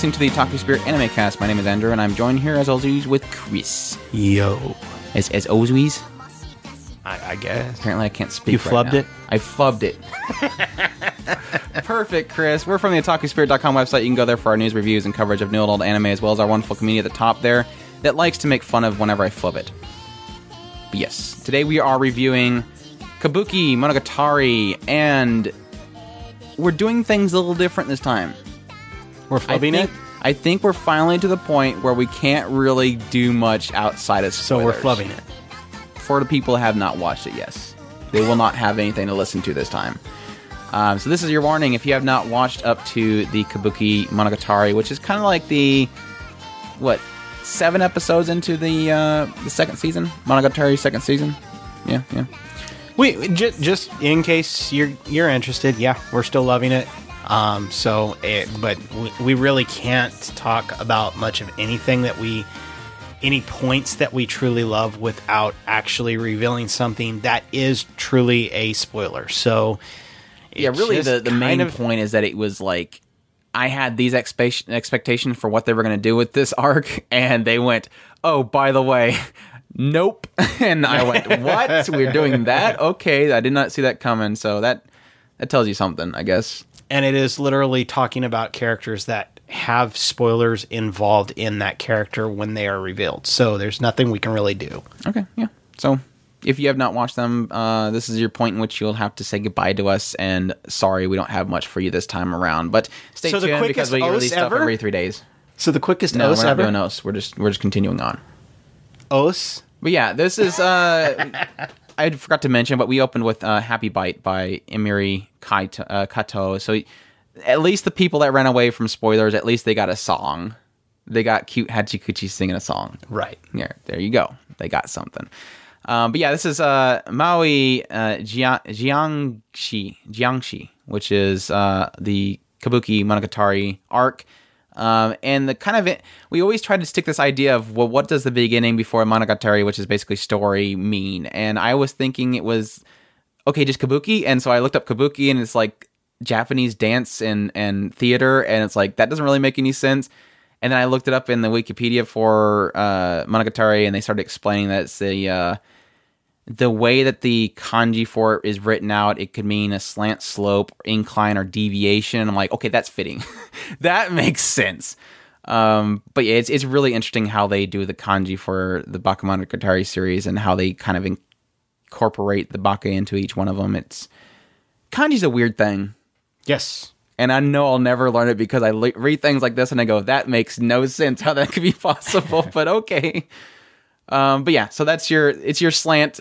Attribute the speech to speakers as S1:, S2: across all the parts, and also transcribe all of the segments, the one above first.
S1: Listening to the Otaku Spirit Anime Cast. My name is Andrew, and I'm joined here as always with Chris.
S2: Yo.
S1: As as always.
S2: I, I guess.
S1: Apparently, I can't speak.
S2: You
S1: right
S2: flubbed
S1: now.
S2: it?
S1: I flubbed it. Perfect, Chris. We're from the OtakuSpirit.com website. You can go there for our news, reviews, and coverage of new and old anime, as well as our wonderful community at the top there that likes to make fun of whenever I flub it. But yes, today we are reviewing Kabuki Monogatari, and we're doing things a little different this time.
S2: We're
S1: I think,
S2: it?
S1: I think we're finally to the point where we can't really do much outside of
S2: So
S1: spoilers.
S2: we're flubbing it.
S1: For the people who have not watched it, yes. They will not have anything to listen to this time. Um, so this is your warning if you have not watched up to the Kabuki Monogatari, which is kind of like the what seven episodes into the uh, the second season, Monogatari second season. Yeah, yeah.
S2: We just, just in case you're you're interested, yeah, we're still loving it. Um, so, it, but we, we really can't talk about much of anything that we, any points that we truly love without actually revealing something that is truly a spoiler. So,
S1: yeah, really the, the main
S2: of-
S1: point is that it was like I had these expect- expectations for what they were going to do with this arc, and they went, "Oh, by the way, nope." and I went, "What? We're doing that? Okay, I did not see that coming." So that that tells you something, I guess.
S2: And it is literally talking about characters that have spoilers involved in that character when they are revealed. So there's nothing we can really do.
S1: Okay, yeah. So if you have not watched them, uh, this is your point in which you'll have to say goodbye to us. And sorry, we don't have much for you this time around. But stay
S2: So the
S1: tuned because we release stuff every three days.
S2: So the quickest
S1: No,
S2: OS
S1: we're not
S2: ever.
S1: doing OS. We're just we're just continuing on.
S2: OS.
S1: But yeah, this is. Uh, I forgot to mention, but we opened with uh, "Happy Bite" by Emiri Kaito. Uh, Kato. So at least the people that ran away from spoilers, at least they got a song. They got cute Hachikuji singing a song.
S2: Right.
S1: Yeah, there you go. They got something. Um, but yeah, this is uh, Mayoi uh, Jia- Jiangshi, Jiangshi, which is uh, the Kabuki Monogatari arc. Um, and the kind of it, we always try to stick this idea of well, what does the beginning before Monogatari, which is basically story, mean? And I was thinking it was okay, just Kabuki. And so I looked up Kabuki, and it's like Japanese dance and and theater, and it's like that doesn't really make any sense. And then I looked it up in the Wikipedia for uh, Monogatari, and they started explaining that it's the uh, the way that the kanji for it is written out. It could mean a slant slope, incline, or deviation. I'm like, okay, that's fitting. that makes sense. Um, but yeah, it's it's really interesting how they do the kanji for the Bakemonogatari series and how they kind of incorporate the bake into each one of them. It's kanji's a weird thing
S2: Yes.
S1: and I know I'll never learn it because I le- read things like this and I go, that makes no sense how that could be possible, but okay. Um, but yeah, so that's your it's your slant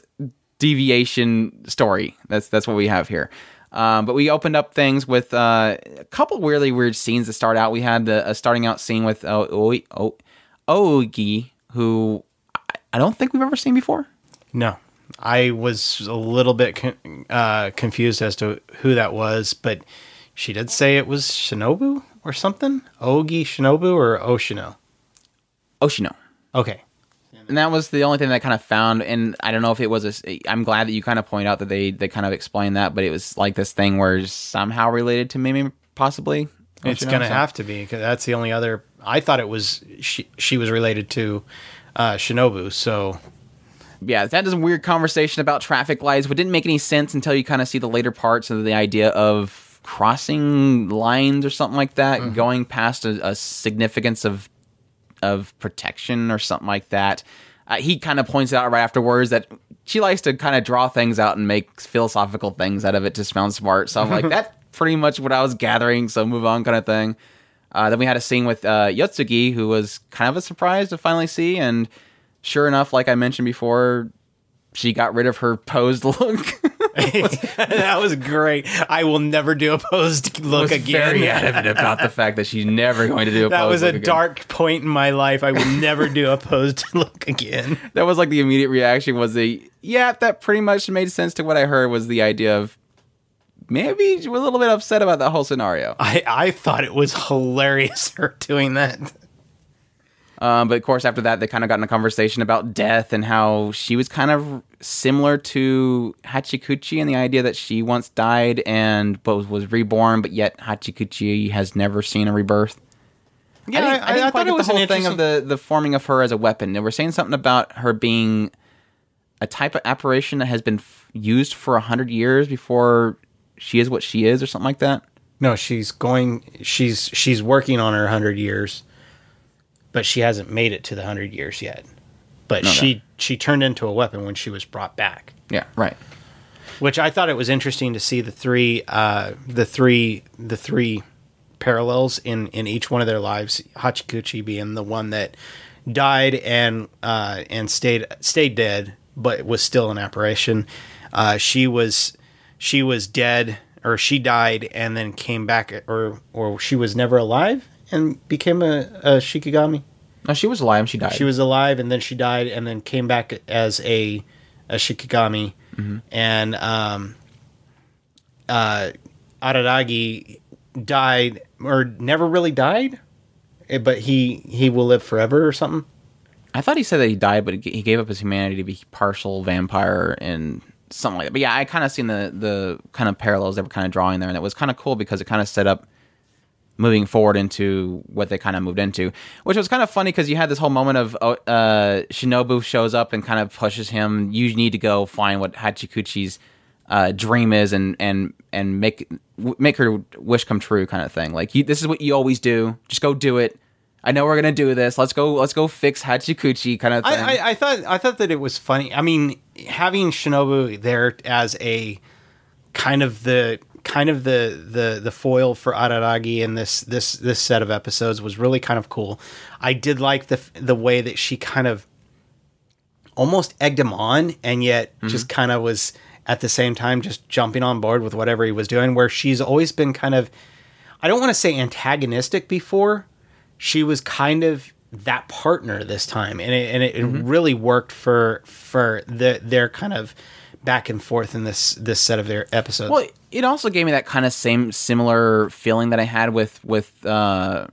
S1: deviation story. That's that's what we have here. Um, but we opened up things with uh, a couple really weird scenes to start out. We had the, a starting out scene with uh, Oi- O- Ogi, who I- I don't think we've ever seen before.
S2: No. I was a little bit con- uh, confused as to who that was, but she did say it was Shinobu or something. Ogi Shinobu or Oshino.
S1: Oshino.
S2: Okay.
S1: And that was the only thing that I kind of found. And I don't know if it was. A, I'm glad that you kind of point out that they they kind of explained that, but it was like this thing where it's somehow related to Mimi, possibly.
S2: It's
S1: You know,
S2: gonna
S1: so-
S2: have to be because that's the only other. I thought it was she. She was related to uh, Shinobu. So
S1: yeah, that is a weird conversation about traffic lights, but didn't make any sense until you kind of see the later parts of the idea of crossing lines or something like that, going past a, a significance of of protection or something like that. Uh, he kind of points out right afterwards that she likes to kind of draw things out and make philosophical things out of it to sound smart. So I'm like, that's pretty much what I was gathering. So move on, kind of thing. Uh, then we had a scene with uh, Yotsugi, who was kind of a surprise to finally see, and sure enough, like I mentioned before, she got rid of her posed look.
S2: that was great. I will never do a posed look
S1: was
S2: again.
S1: very adamant about the fact that she's never going to do a
S2: that was a
S1: again.
S2: dark point in my life. I will never do a posed look again.
S1: That was like the immediate reaction was the yeah, that pretty much made sense to what I heard was the idea of maybe she was a little bit upset about that whole scenario.
S2: I, I thought it was hilarious her doing that.
S1: Um, but of course, after that, they kind of got in a conversation about death and how she was kind of similar to Hachikuji and the idea that she once died and but was reborn, but yet Hachikuji has never seen a rebirth.
S2: Yeah,
S1: I didn't,
S2: I-
S1: I, didn't
S2: I
S1: quite
S2: thought it was
S1: the whole thing of the the forming of her as a weapon. They were saying something about her being a type of apparition that has been f- used for a hundred years before she is what she is, or something like that.
S2: No, she's going. She's she's working on her hundred years, but she hasn't made it to the hundred years yet. But she she turned into a weapon when she was brought back,
S1: Yeah, right.
S2: which I thought it was interesting to see the three uh, the three the three parallels in in each one of their lives. Hachikuji being the one that died and uh, and stayed stayed dead, but was still an apparition. Uh, she was she was dead or she died and then came back or or she was never alive and became a, a shikigami.
S1: No, she was alive. and She died.
S2: She was alive and then she died and then came back as a a shikigami and um uh Araragi died or never really died eh, but he he will live forever or something.
S1: I thought he said that he died, but he gave up his humanity to be partial vampire and something like that. But yeah, I kind of seen the the kind of parallels they were kind of drawing there, and it was kind of cool because it kind of set up moving forward into what they kind of moved into, which was kind of funny because you had this whole moment of uh, uh, Shinobu shows up and kind of pushes him. You need to go find what Hachikuji's uh, dream is and and and make w- make her wish come true, kind of thing. Like you, this is what you always do. Just go do it. I know we're gonna do this. Let's go. Let's go fix Hachikuji, kind of thing.
S2: I, I, I thought I thought that it was funny. I mean, having Shinobu there as a kind of the kind of the the the foil for Araragi in this this this set of episodes was really kind of cool. I did like the the way that she kind of almost egged him on and yet mm-hmm. just kind of was at the same time just jumping on board with whatever he was doing where she's always been kind of I don't want to say antagonistic before. She was kind of that partner this time, and it, and it, it really worked for for the their kind of back and forth in this this set of their episodes.
S1: Well, it also gave me that kind of same similar feeling that I had with with uh,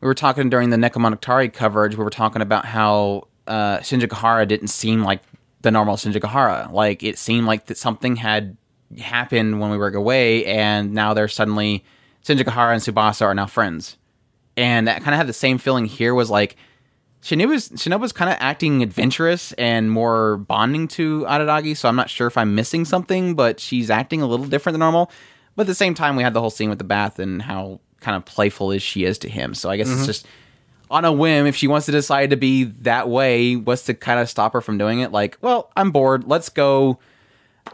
S1: we were talking during the Nekomonogatari coverage. We were talking about how uh, Senjougahara didn't seem like the normal Senjougahara. Like it seemed like that something had happened when we were away, and now they're suddenly Senjougahara and Tsubasa are now friends. And that kind of had the same feeling here. Was like Shinobu's Shinobu's kind of acting adventurous and more bonding to Araragi, so I'm not sure if I'm missing something, but she's acting a little different than normal. But at the same time, we had the whole scene with the bath and how kind of playful is she is to him. So I guess it's mm-hmm. just on a whim if she wants to decide to be that way. What's to kind of stop her from doing it? Like, well, I'm bored. Let's go.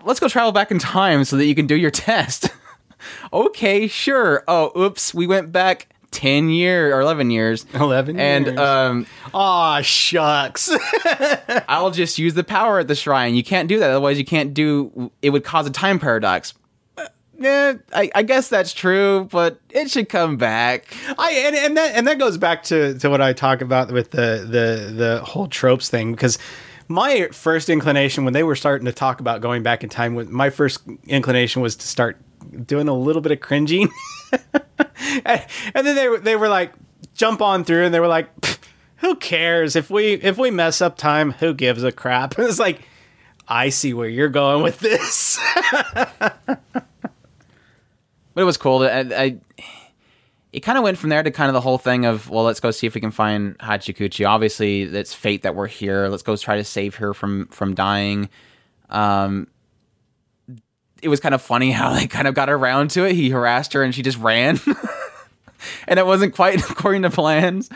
S1: Let's go travel back in time so that you can do your test. okay, sure. Oh, oops, we went back. 10 years or 11 years
S2: 11
S1: and
S2: years.
S1: um
S2: Aw, shucks.
S1: I'll just use the power at the shrine. You can't do that. Otherwise, you can't do. It would cause a time paradox. Uh, Yeah, I, I guess that's true, but it should come back.
S2: I and, and that and that goes back to, to what I talk about with the the the whole tropes thing because my first inclination when they were starting to talk about going back in time my first inclination was to start doing a little bit of cringing and, and then they they were like jump on through and they were like who cares if we if we mess up time who gives a crap and it's like I see where you're going with this
S1: But it was cool. I, I it kind of went from there to kind of the whole thing of well, let's go see if we can find Hachikuji. Obviously, it's fate that we're here. Let's go try to save her from from dying. Um, it was kind of funny how they kind of got around to it. He harassed her and she just ran, and it wasn't quite according to plans.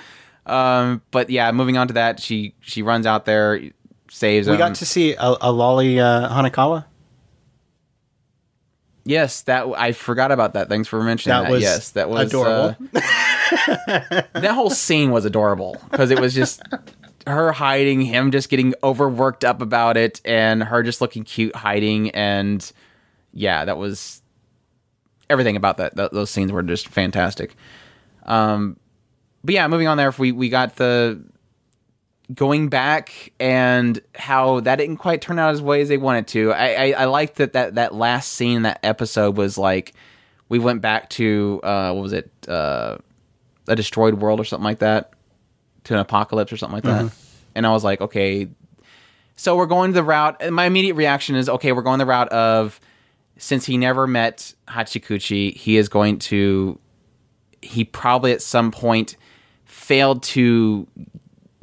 S1: Um, but yeah, moving on to that, she she runs out there, saves
S2: we
S1: him.
S2: got to see a, a lolly uh, Hanekawa
S1: Yes, that I forgot about that. Thanks for mentioning
S2: That
S1: that.
S2: was
S1: yes, that was
S2: adorable.
S1: uh, that whole scene was adorable because it was just her hiding, him just getting overworked up about it, and her just looking cute hiding. And yeah, that was everything about that. Th- those scenes were just fantastic. Um, but yeah, moving on there, if we we got the going back and how that didn't quite turn out as way as they wanted to. I I, I liked that that that last scene in that episode was like we went back to uh what was it uh a destroyed world or something like that to an apocalypse or something like that. And I was like, okay, so we're going the route. And my immediate reaction is, okay, we're going the route of since he never met Hachikuji, he is going to he probably at some point failed to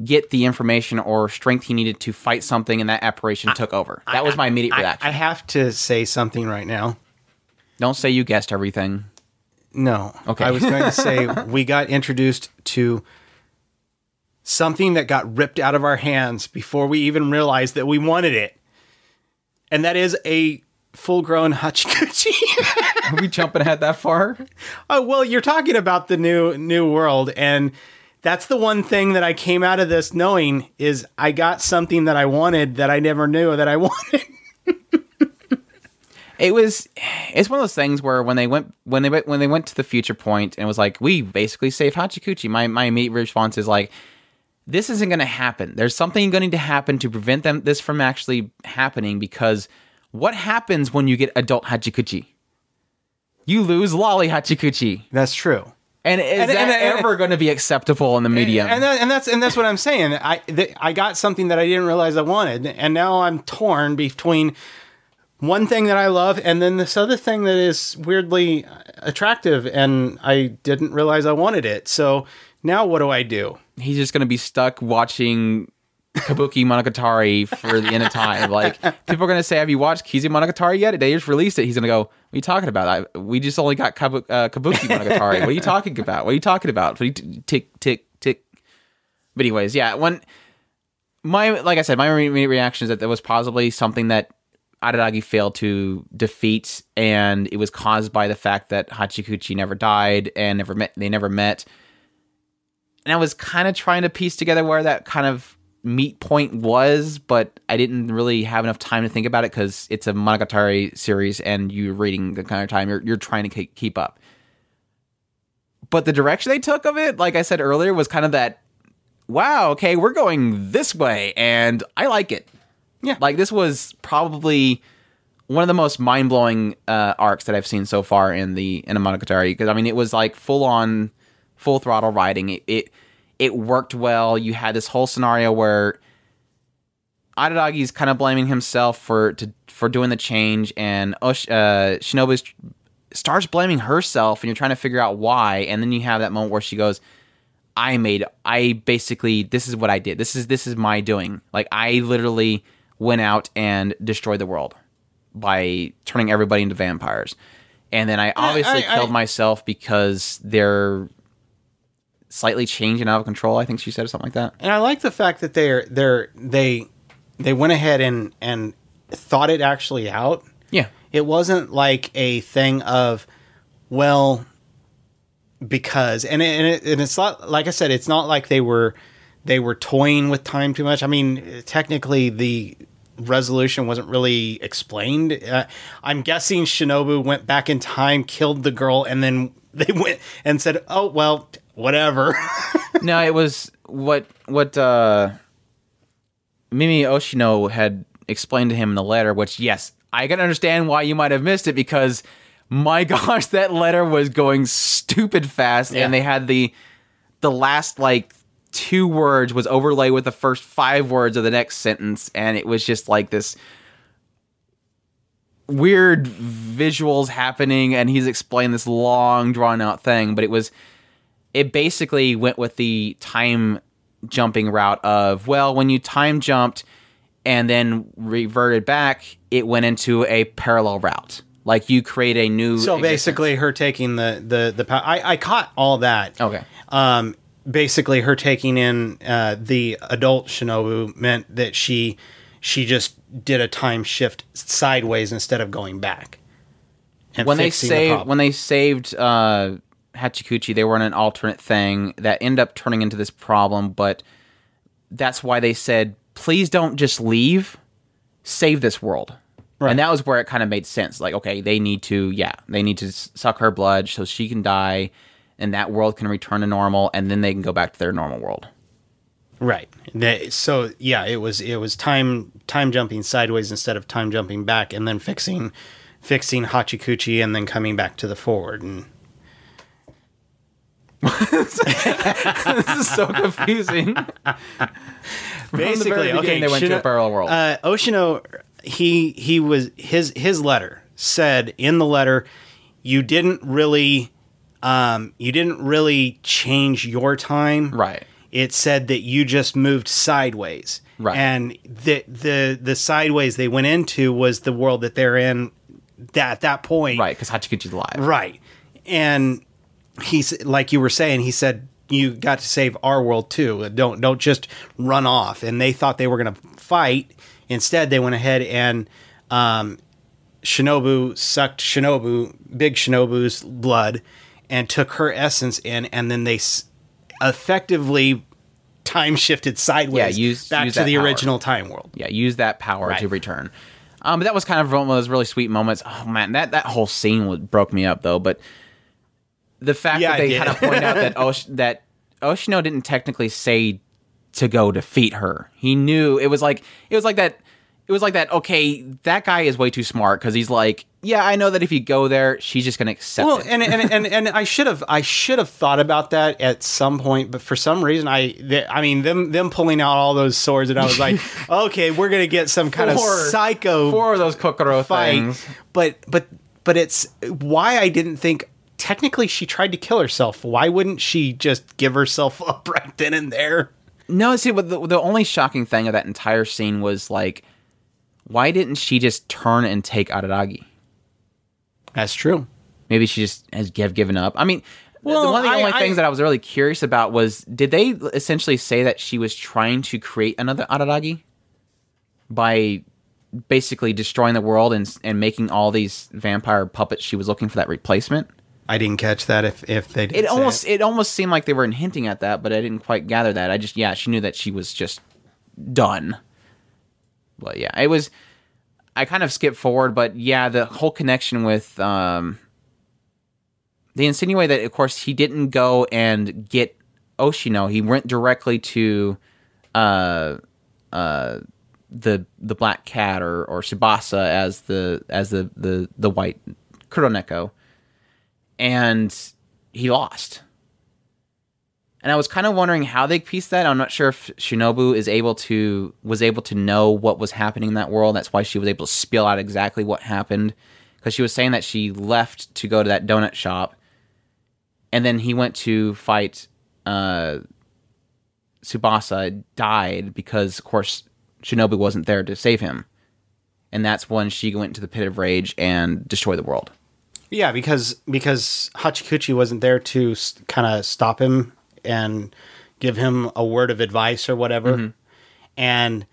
S1: get the information or strength he needed to fight something, and that apparition took over. That was my immediate
S2: I,
S1: reaction.
S2: I have to say something right now.
S1: Don't say you guessed everything.
S2: No.
S1: Okay.
S2: I was going to say we got introduced to something that got ripped out of our hands before we even realized that we wanted it. And that is a full grown Hachikuji.
S1: Are we jumping ahead that far?
S2: oh, well, you're talking about the new new world and that's the one thing that I came out of this knowing is I got something that I wanted that I never knew that I wanted.
S1: It was. It's one of those things where when they went when they went when they went to the future point and it was like we basically saved Hachikuji. My my immediate response is like, this isn't going to happen. There's something going to happen to prevent them this from actually happening because what happens when you get adult Hachikuji? You lose Lolly Hachikuji.
S2: That's true.
S1: And is
S2: And-
S1: that
S2: and- and-
S1: ever going to be acceptable in the medium?
S2: And, that, and that's and that's what I'm saying. I th- I got something that I didn't realize I wanted, and now I'm torn between one thing that I love and then this other thing that is weirdly attractive, and I didn't realize I wanted it. So now what do I do?
S1: He's just going to be stuck watching Kabuki Monogatari for the end of time. Like people are going to say, "Have you watched Kizu Monogatari yet?" They just released it. He's going to go, "What are you talking about? I, we just only got Kabu, uh, Kabuki Monogatari. what are you talking about? What are you talking about?" Tick tick tick. But anyways, yeah. When my like I said, my immediate reaction is that there was possibly something that Araragi failed to defeat, and it was caused by the fact that Hachikuji never died and never met. They never met and I was kind of trying to piece together where that kind of meet point was, but I didn't really have enough time to think about it because it's a Monogatari series and you're reading the kind of time you're, you're trying to keep up. But the direction they took of it, like I said earlier, was kind of that wow, okay, we're going this way, and I like it.
S2: Yeah.
S1: Like this was probably one of the most mind blowing uh, arcs that I've seen so far in the in a Monogatari because I mean it was like full on, full throttle riding. It, it it worked well. You had this whole scenario where Araragi's kind of blaming himself for to for doing the change, and Osh, uh, Shinobu starts blaming herself, and you're trying to figure out why. And then you have that moment where she goes, "I made. I basically this is what I did. This is this is my doing. Like I literally went out and destroyed the world by turning everybody into vampires." And then I obviously
S2: I- I-
S1: killed myself because they're slightly changing out of control. I think she said something like that.
S2: And I like the fact that they're they're they they went ahead and and thought it actually out.
S1: Yeah.
S2: It wasn't like a thing of, well, because and it, and, it, and it's not like I said, it's not like they were they were toying with time too much. I mean, technically the resolution wasn't really explained. Uh, I'm guessing Shinobu went back in time, killed the girl, and then they went and said, "Oh well, whatever."
S1: no, it was what what uh Mimi Oshino had explained to him in the letter, which yes, I can understand why you might have missed it because my gosh, that letter was going stupid fast
S2: Yeah.
S1: and they had the the last like two words was overlaid with the first five words of the next sentence and it was just like this weird visuals happening and he's explained this long drawn out thing but it was it basically went with the time jumping route of well when you time jumped and then reverted back it went into a parallel route like you create a new
S2: So
S1: existence.
S2: basically, her taking the the the pow- I I caught all that.
S1: okay
S2: Um, basically, her taking in uh, the adult Shinobu meant that she she just did a time shift sideways instead of going back. And
S1: when they
S2: fixing the
S1: saved when they saved uh Hachikuji, they were in an alternate thing that ended up turning into this problem, but that's why they said, please don't just leave, save this world.
S2: Right.
S1: And that was where it kind of made sense. Like, okay, they need to, yeah, they need to suck her blood so she can die and that world can return to normal and then they can go back to their normal world.
S2: right. They- so yeah, it was it was time time jumping sideways instead of time jumping back, and then fixing fixing Hachikuji, and then coming back to the forward and.
S1: This is so confusing.
S2: basically
S1: beginning,
S2: okay
S1: they went to a parallel world.
S2: uh, oshino he he was his his letter said in the letter you didn't really um, you didn't really change your time.
S1: Right.
S2: It said that you just moved sideways.
S1: Right.
S2: And the the the sideways they went into was the world that they're in that at that point.
S1: Right, because Hachikuji's alive.
S2: Right. And he's like you were saying, he said you got to save our world too. Don't don't just run off. And they thought they were going to fight. Instead, they went ahead and um, Shinobu sucked Shinobu, big Shinobu's blood, and took her essence in, and then they s- effectively time shifted sideways
S1: Yeah, use-
S2: back
S1: use
S2: to the
S1: power.
S2: original time world.
S1: Yeah, use that power
S2: Right.
S1: to return. Um, but that was kind of one of those really sweet moments. Oh man, that that whole scene was, broke me up though. But the fact
S2: Yeah,
S1: that they kind of point out that Osh- that Oshino didn't technically say to go defeat her. He knew it was like it was like that. It was like that. Okay, that guy is way too smart because he's like, yeah, I know that if you go there, she's just gonna accept
S2: Well,
S1: it.
S2: and, and and and I should have I should have thought about that at some point, but for some reason I they, I mean them them pulling out all those swords and I was like, okay, we're gonna get some kind of psycho
S1: Four of those Kokoro
S2: fight,
S1: things.
S2: but but but it's why I didn't think technically she tried to kill herself. Why wouldn't she just give herself up right then and there?
S1: No, see, but the, the only shocking thing of that entire scene was like, why didn't she just turn and take Araragi?
S2: That's true.
S1: Maybe she just has have given up. I mean,
S2: Well,
S1: the, one of the
S2: I-
S1: only
S2: I-
S1: things that I was really curious about was did they essentially say that she was trying to create another Araragi by basically destroying the world and and making all these vampire puppets? She was looking for that replacement.
S2: I didn't catch that if if they did
S1: It almost
S2: it.
S1: it almost seemed like they were hinting at that, but I didn't quite gather that. I just yeah, she knew that she was just done. But yeah, it was. I kind of skipped forward, but yeah, the whole connection with um, they insinuate that of course he didn't go and get Oshino. He went directly to uh, uh, the the black cat or or Tsubasa as the as the the the white Kuroneko and he lost. And I was kind of wondering how they pieced that. I'm not sure if Shinobu is able to was able to know what was happening in that world. That's why she was able to spill out exactly what happened because she was saying that she left to go to that donut shop and then he went to fight uh Tsubasa died because of course Shinobu wasn't there to save him. And that's when she went to the pit of rage and destroyed the world.
S2: Yeah, because because Hachikuji wasn't there to kind of stop him and give him a word of advice or whatever. Mm-hmm. And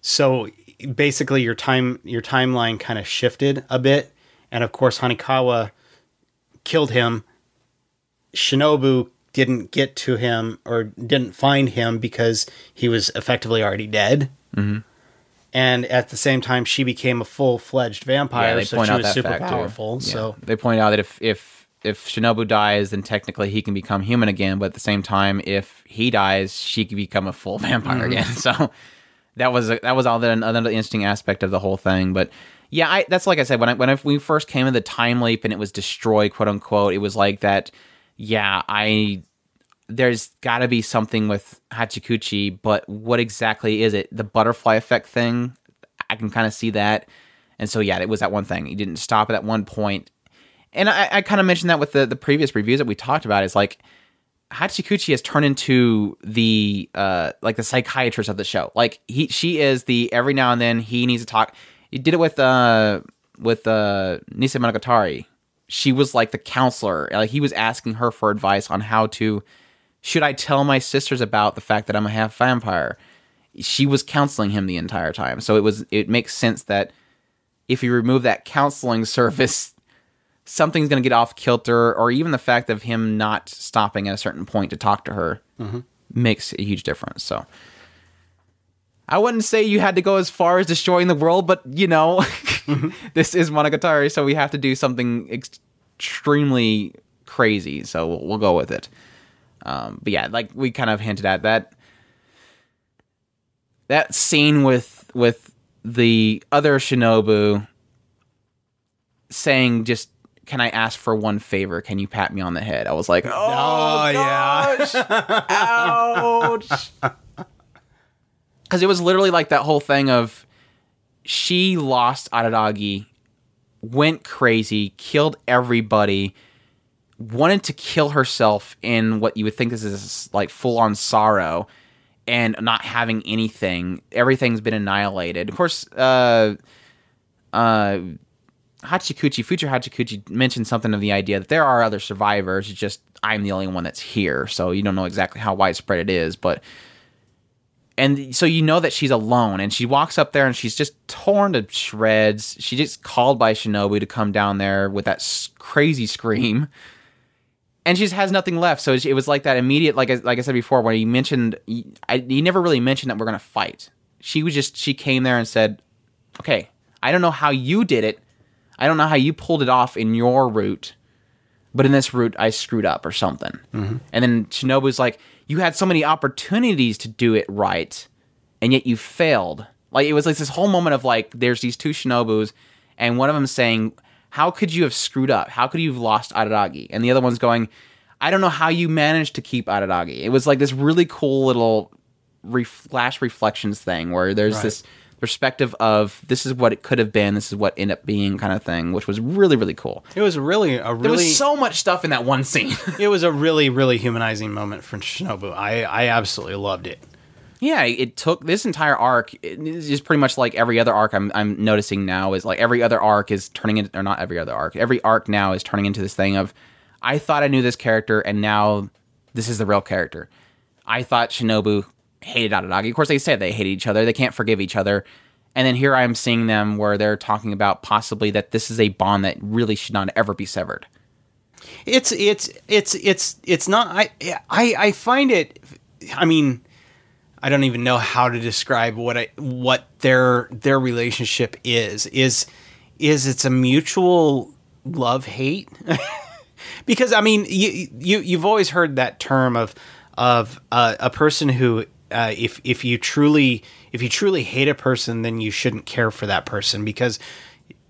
S2: so basically your time your timeline kind of shifted a bit and of course Hanekawa killed him. Shinobu didn't get to him or didn't find him because he was effectively already dead. Mm-hmm. And at the same time, she became a full fledged vampire, so she was super powerful.
S1: Yeah.
S2: So
S1: they point out that if if if Shinobu dies, then technically he can become human again. But at the same time, if he dies, she can become a full vampire
S2: Mm-hmm.
S1: again. So that was a, that was all the, another interesting aspect of the whole thing. But yeah, I, that's like I said when I when I, we first came in the time leap and it was destroyed, quote unquote. It was like that. Yeah, I there's got to be something with Hachikuji, but what exactly is it? The butterfly effect thing, I can kind of see that. And so, yeah, it was that one thing. He didn't stop at that one point. And I, I kind of mentioned that with the, the previous reviews that we talked about. It's like Hachikuji has turned into the uh like the psychiatrist of the show. Like he she is the every now and then he needs to talk. He did it with uh with uh Nise Monogatari. She was like the counselor. Like he was asking her for advice on how to should I tell my sisters about the fact that I'm a half vampire? She was counseling him the entire time. So it was it makes sense that if you remove that counseling service, something's going to get off kilter, or even the fact of him not stopping at a certain point to talk to her mm-hmm. makes a huge difference. So I wouldn't say you had to go as far as destroying the world, but you know, mm-hmm. this is Monogatari, so we have to do something ex- extremely crazy. So we'll, we'll go with it. Um, but yeah, like we kind of hinted at that that scene with with the other Shinobu saying just can I ask for one favor? Can you pat me on the head? I was like, oh,
S2: Oh, yeah.
S1: ouch. Because it was literally like that whole thing of she lost Araragi, went crazy, killed everybody, wanted to kill herself in what you would think is this like full on sorrow and not having anything. Everything's been annihilated. Of course, uh, uh, Hachikuji, future Hachikuji mentioned something of the idea that there are other survivors. It's just I'm the only one that's here, so you don't know exactly how widespread it is, but and so you know that she's alone and she walks up there and she's just torn to shreds she gets called by shinobu to come down there with that crazy scream and she just has nothing left so it was like that immediate like I, like I said before when he mentioned he, I, he never really mentioned that we're gonna fight she was just she came there and said okay i don't know how you did it i don't know how you pulled it off in your route but in this route I screwed up or something. Mm-hmm. And then Shinobu's like, you had so many opportunities to do it right, and yet you failed. Like it was like this whole moment of like, there's these two Shinobus, and one of them saying, "How could you have screwed up? How could you have lost Araragi?" And the other one's going, "I don't know how you managed to keep Araragi." It was like this really cool little re- flash reflections thing where there's
S2: Right.
S1: this perspective of this is what it could have been, this is what ended up being, kind of thing, which was really really cool.
S2: It was really a
S1: There was so much stuff in that one scene.
S2: it was a really really humanizing moment for Shinobu. I I absolutely loved it.
S1: Yeah, it took this entire arc. Is just pretty much like every other arc I'm, I'm noticing now is like every other arc is turning into, or not every other arc. Every arc now is turning into this thing of, I thought I knew this character, and now this is the real character. I thought Shinobu hated Araragi. Of course, they say they hate each other. They can't forgive each other. And then here I am seeing them where they're talking about possibly that this is a bond that really should not ever be severed.
S2: It's it's it's it's it's not. I I I find it. I mean, I don't even know how to describe what I what their their relationship is. Is is it's a mutual love hate? because I mean, you you you've always heard that term of of uh, a person who uh, if if you truly if you truly hate a person, then you shouldn't care for that person because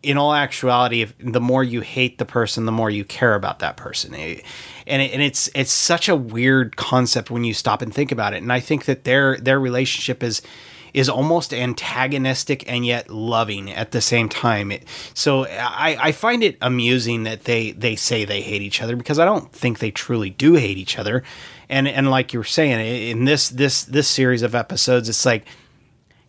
S2: in all actuality, if the more you hate the person, the more you care about that person. Eh, And it, and it's it's such a weird concept when you stop and think about it. And I think that their their relationship is is almost antagonistic and yet loving at the same time. It, so I, I find it amusing that they they say they hate each other because I don't think they truly do hate each other. And and like you were saying in this this this series of episodes, it's like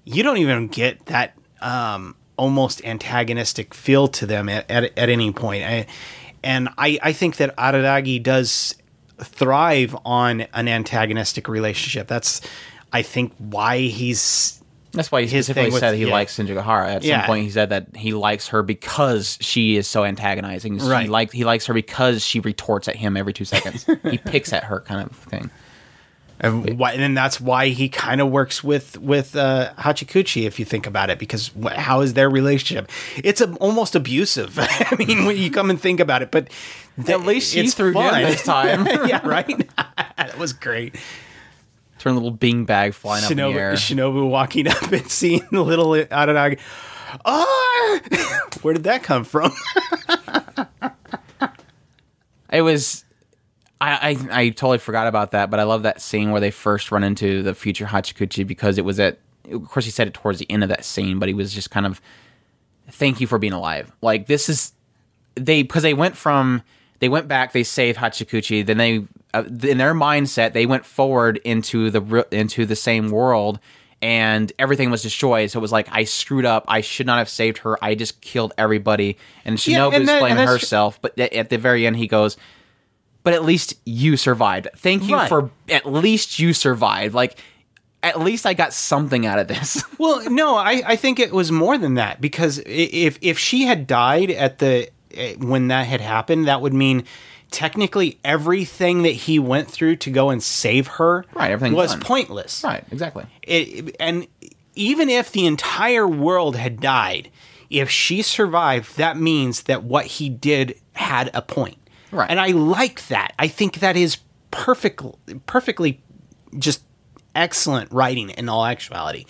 S2: you don't even get that um, almost antagonistic feel to them at, at, at any point. I, and I, I think that Araragi does thrive on an antagonistic relationship. That's, I think, why he's.
S1: That's why he specifically
S2: with-
S1: said he
S2: yeah.
S1: likes Senjougahara. At
S2: Yeah.
S1: some point, he said that he likes her because she is so antagonizing. He
S2: Right.
S1: like he likes her because she retorts at him every two seconds. he picks at her, kind of thing.
S2: And why, and that's why he kind of works with with uh, Hachikuji, if you think about it, because wh- how is their relationship? It's a, almost abusive. I mean, when you come and think about it, but
S1: At least she threw
S2: fun.
S1: this time.
S2: yeah, right. that was great.
S1: Turn a little bing bag flying up in the
S2: Shinobu,
S1: air.
S2: Shinobu walking up and seeing the little Araragi. Ah! Where did that come from?
S1: It was. I, I I totally forgot about that, but I love that scene where they first run into the future Hachikuji because it was at. Of course, he said it towards the end of that scene, but he was just kind of, "Thank you for being alive." Like this is, they because they went from they went back, they saved Hachikuji, then they uh, in their mindset they went forward into the into the same world. And everything was destroyed, so it was like I screwed up. I should not have saved her. I just killed everybody. And
S2: Yeah,
S1: Shinobu's
S2: and that-
S1: blaming herself, but at the very end, he goes, but at least you survived. Thank you
S2: Right.
S1: for at least you survived. Like, at least I got something out of this.
S2: well, no, I, I think it was more than that because if if she had died at the eh, when that had happened, that would mean technically everything that he went through to go and save her
S1: Right, everything
S2: was
S1: done.
S2: pointless.
S1: right, exactly.
S2: it, and even if the entire world had died, if she survived, that means that what he did had a point.
S1: Right.
S2: And I like that. I think that is perfect, perfectly just excellent writing in all actuality.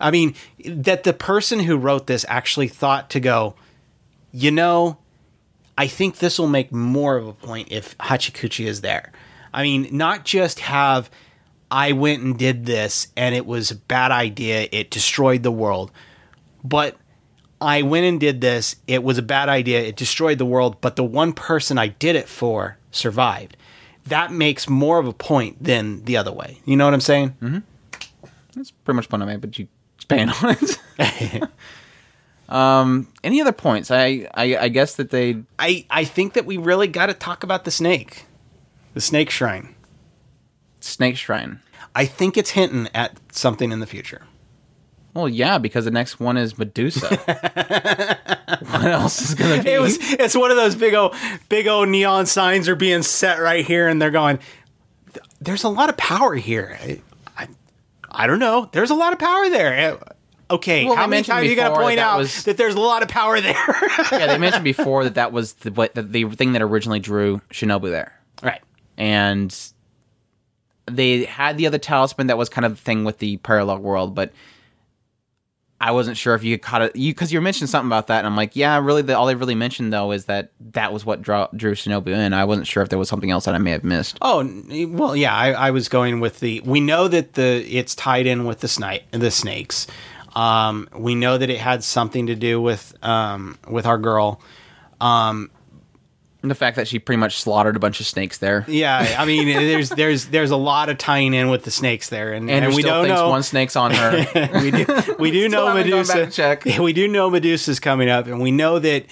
S2: I mean, that the person who wrote this actually thought to go, you know, I think this will make more of a point if Hachikuji is there. I mean, not just have I went and did this and it was a bad idea, it destroyed the world, but I went and did this. It was a bad idea. It destroyed the world, but the one person I did it for survived. That makes more of a point than the other way. You know what I'm saying?
S1: That's pretty much the point I made, but you expand on it. um, any other points? I, I I guess that they
S2: I I think that we really got to talk about the snake, the snake shrine.
S1: snake shrine.
S2: I think it's hinting at something in the future.
S1: Well, yeah, because the next one is Medusa. what else is gonna be?
S2: It was it's one of those big old big old neon signs are being set right here, and they're going. There's a lot of power here. I, I, I don't know. There's a lot of power there. Uh, Okay,
S1: Well,
S2: how many times are you gonna point
S1: that
S2: out
S1: was-
S2: that there's a lot of power there?
S1: yeah, they mentioned before that that was the what the, the thing that originally drew Shinobu there,
S2: right.
S1: and they had the other talisman that was kind of the thing with the parallel world, but I wasn't sure if you caught it you because you mentioned something about that, and I'm like, yeah, really. The, all they really mentioned though is that that was what draw, drew Shinobu in. I wasn't sure if there was something else that I may have missed.
S2: Oh well, yeah. I, I was going with the. We know that the it's tied in with the snake, the snakes. Um, we know that it had something to do with um, with our girl.
S1: And the fact that she pretty much slaughtered a bunch of snakes there,
S2: Yeah, I mean, there's there's there's a lot of tying in with the snakes there, and,
S1: and,
S2: and we don't know.
S1: one snake's on her.
S2: we do we do know
S1: haven't gone back
S2: Medusa.
S1: check.
S2: We do know Medusa's coming up, and we know that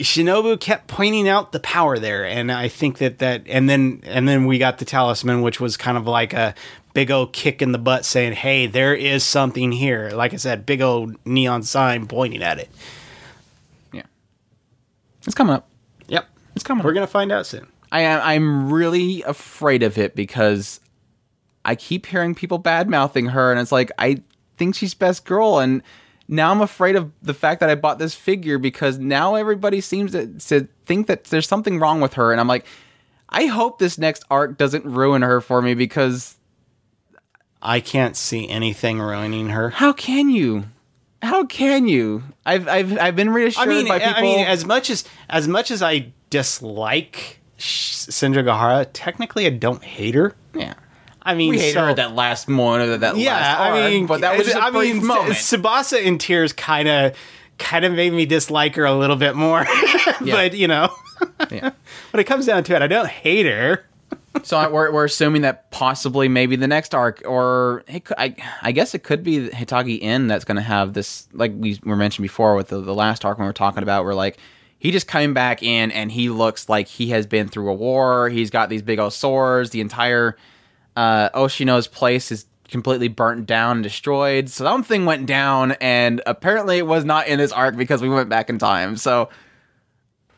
S2: Shinobu kept pointing out the power there, and I think that that and then and then we got the talisman, which was kind of like a big old kick in the butt, saying, "Hey, there is something here." Like I said, big old neon sign pointing at it.
S1: yeah, it's coming up.
S2: Yep,
S1: It's coming.
S2: we're gonna find out soon.
S1: I am. I'm really afraid of it because I keep hearing people bad mouthing her, and it's like I think she's best girl, and now I'm afraid of the fact that I bought this figure because now everybody seems to, to think that there's something wrong with her, and I'm like, I hope this next arc doesn't ruin her for me because
S2: I can't see anything ruining her.
S1: how can you? How can you? I've I've I've been reassured
S2: I mean,
S1: by people.
S2: I mean, as much as as much as I dislike Senjougahara, technically I don't hate her.
S1: yeah.
S2: I mean,
S1: We hated
S2: so-
S1: her at that last moment of that
S2: yeah,
S1: last
S2: I mean,
S1: but that was a
S2: I
S1: brief
S2: mean,
S1: moment.
S2: Tsubasa in tears kind of kind of made me dislike her a little bit more. but you know,
S1: yeah.
S2: when it comes down to it, I don't hate her.
S1: So I- we're, we're assuming that possibly maybe the next arc, or it I, I guess it could be Hitagi End that's going to have this, like we were mentioned before with the, the last arc when we were talking about, where like he just came back in and he looks like he has been through a war. He's got these big old swords. The entire uh, Oshino's place is completely burnt down and destroyed. So something went down, and apparently it was not in this arc because we went back in time. So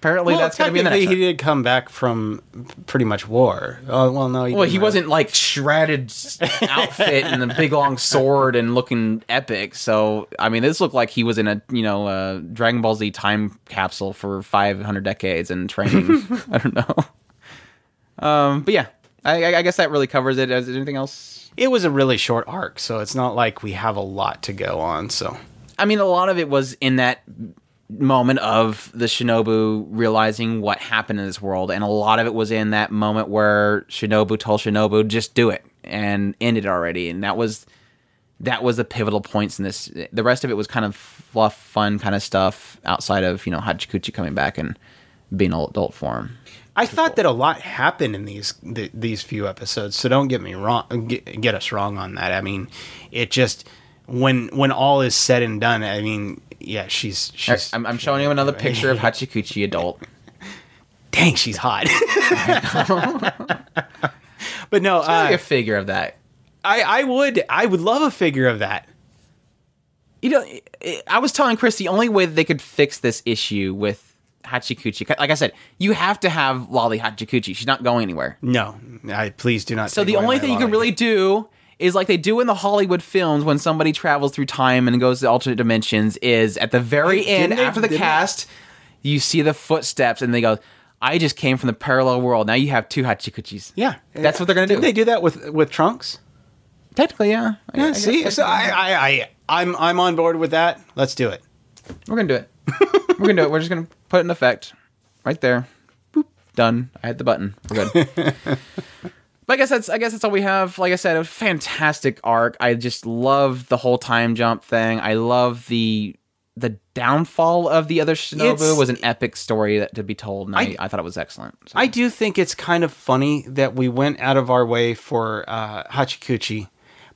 S1: apparently that's going to be the next.
S2: he did come back from pretty much war. Oh well, no,
S1: Well,
S2: didn't
S1: he wasn't like shredded outfit and a big long sword and looking epic. So, I mean, this looked like he was in a you know a Dragon Ball Z time capsule for five hundred decades and training. I don't know. Um, but yeah, I, I- I guess that really covers it. Is there anything else?
S2: It was a really short arc, so it's not like we have a lot to go on. So
S1: I mean, a lot of it was in that moment of the Shinobu realizing what happened in this world, and a lot of it was in that moment where Shinobu told Shinobu just do it and end it already, and that was that was the pivotal points in this. The rest of it was kind of fluff, fun kind of stuff outside of you know Hachikuji coming back and being an adult form.
S2: I thought that a lot happened in these th- these few episodes. So don't get me wrong, get, get us wrong on that. I mean, it just when when all is said and done. I mean, yeah, she's she's.
S1: I'm, I'm showing you another picture of Hachikuji adult.
S2: dang, she's hot. but no,
S1: like
S2: uh,
S1: a figure of that.
S2: I I would I would love a figure of that.
S1: You know, I- was telling Chris the only way that they could fix this issue with Hachikuji, like I said, you have to have Lolly Hachikuji. She's not going anywhere.
S2: No, I please do not.
S1: So the only thing you can really do is like they do in the Hollywood films when somebody travels through time and goes to alternate dimensions is at the very
S2: Wait,
S1: end
S2: didn't they-
S1: after the
S2: didn't they-
S1: cast, you see the footsteps and they go, I just came from the parallel world. Now you have two Hachikujis.
S2: Yeah,
S1: That's what they're gonna
S2: Didn't
S1: do.
S2: they do that with with Trunks?
S1: Technically, yeah. I- I
S2: Yeah.
S1: guess
S2: see, so I, I I I'm I'm on board with that. Let's do it.
S1: We're gonna do it. We're gonna do it. We're just gonna put it in effect. Right there. Boop. Done. I hit the button. We're good. but I guess that's I guess that's all we have. Like I said, a fantastic arc. I just love the whole time jump thing. I love the the downfall of the other Shinobu
S2: It's-
S1: was an epic story that to be told, and I,
S2: I-
S1: I, thought it was excellent. So-
S2: I do think it's kind of funny that we went out of our way for uh, Hachikuji,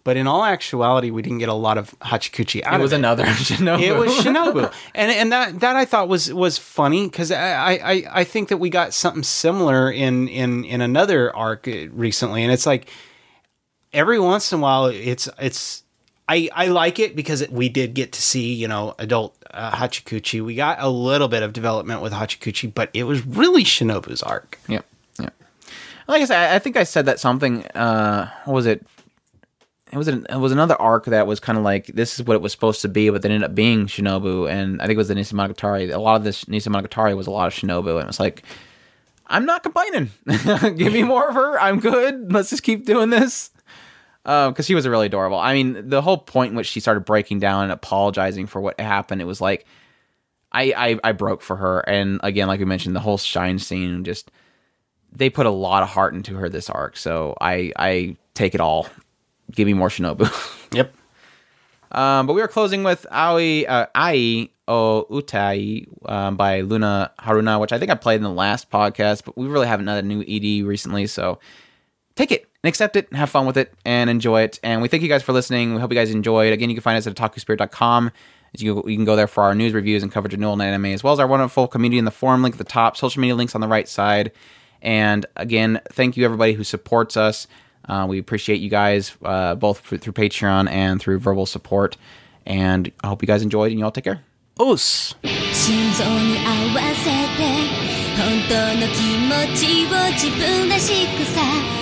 S2: but in all actuality, we didn't get a lot of Hachikuji out
S1: it
S2: of
S1: was
S2: it.
S1: another Shinobu.
S2: It was Shinobu, and and that that I thought was was funny because I, I I think that we got something similar in in in another arc uh, recently, and it's like every once in a while it's it's. I, I like it because it, we did get to see, you know, adult uh, Hachikuji. We got a little bit of development with Hachikuji, but it was really Shinobu's arc.
S1: Yep. Yep. Like I said, I- I think I said that something. Uh, what was it? It was an, it was another arc that was kind of like this is what it was supposed to be, but then ended up being Shinobu, and I think it was the Nisemonogatari. A lot of this Nisemonogatari was a lot of Shinobu, and it was like, I'm not complaining. Give me more of her. I'm good. Let's just keep doing this. Um, because she was really adorable. I mean, the whole point in which she started breaking down and apologizing for what happened, it was like, I, I I broke for her, and again, like we mentioned, the whole shine scene just they put a lot of heart into her this arc. So I I take it all. Give me more Shinobu.
S2: Yep.
S1: um, but we are closing with Aoi uh, Ai o Utai um, by Luna Haruna, which I think I played in the last podcast, but we really haven't had a new ED recently. So take it and accept it and have fun with it and enjoy it. And we thank you guys for listening. We hope you guys enjoyed. Again, you can find us at otakuspirit.com. You, you can go there for our news reviews and coverage of New and anime, as well as our wonderful community in the forum link at the top, social media links on the right side. And again, thank you everybody who supports us. Uh, we appreciate you guys uh, both through, through Patreon and through verbal support. And I hope you guys enjoyed, and you all take care.
S2: Os.
S3: 心臓に合わせて本当の気持ちを自分らしくさ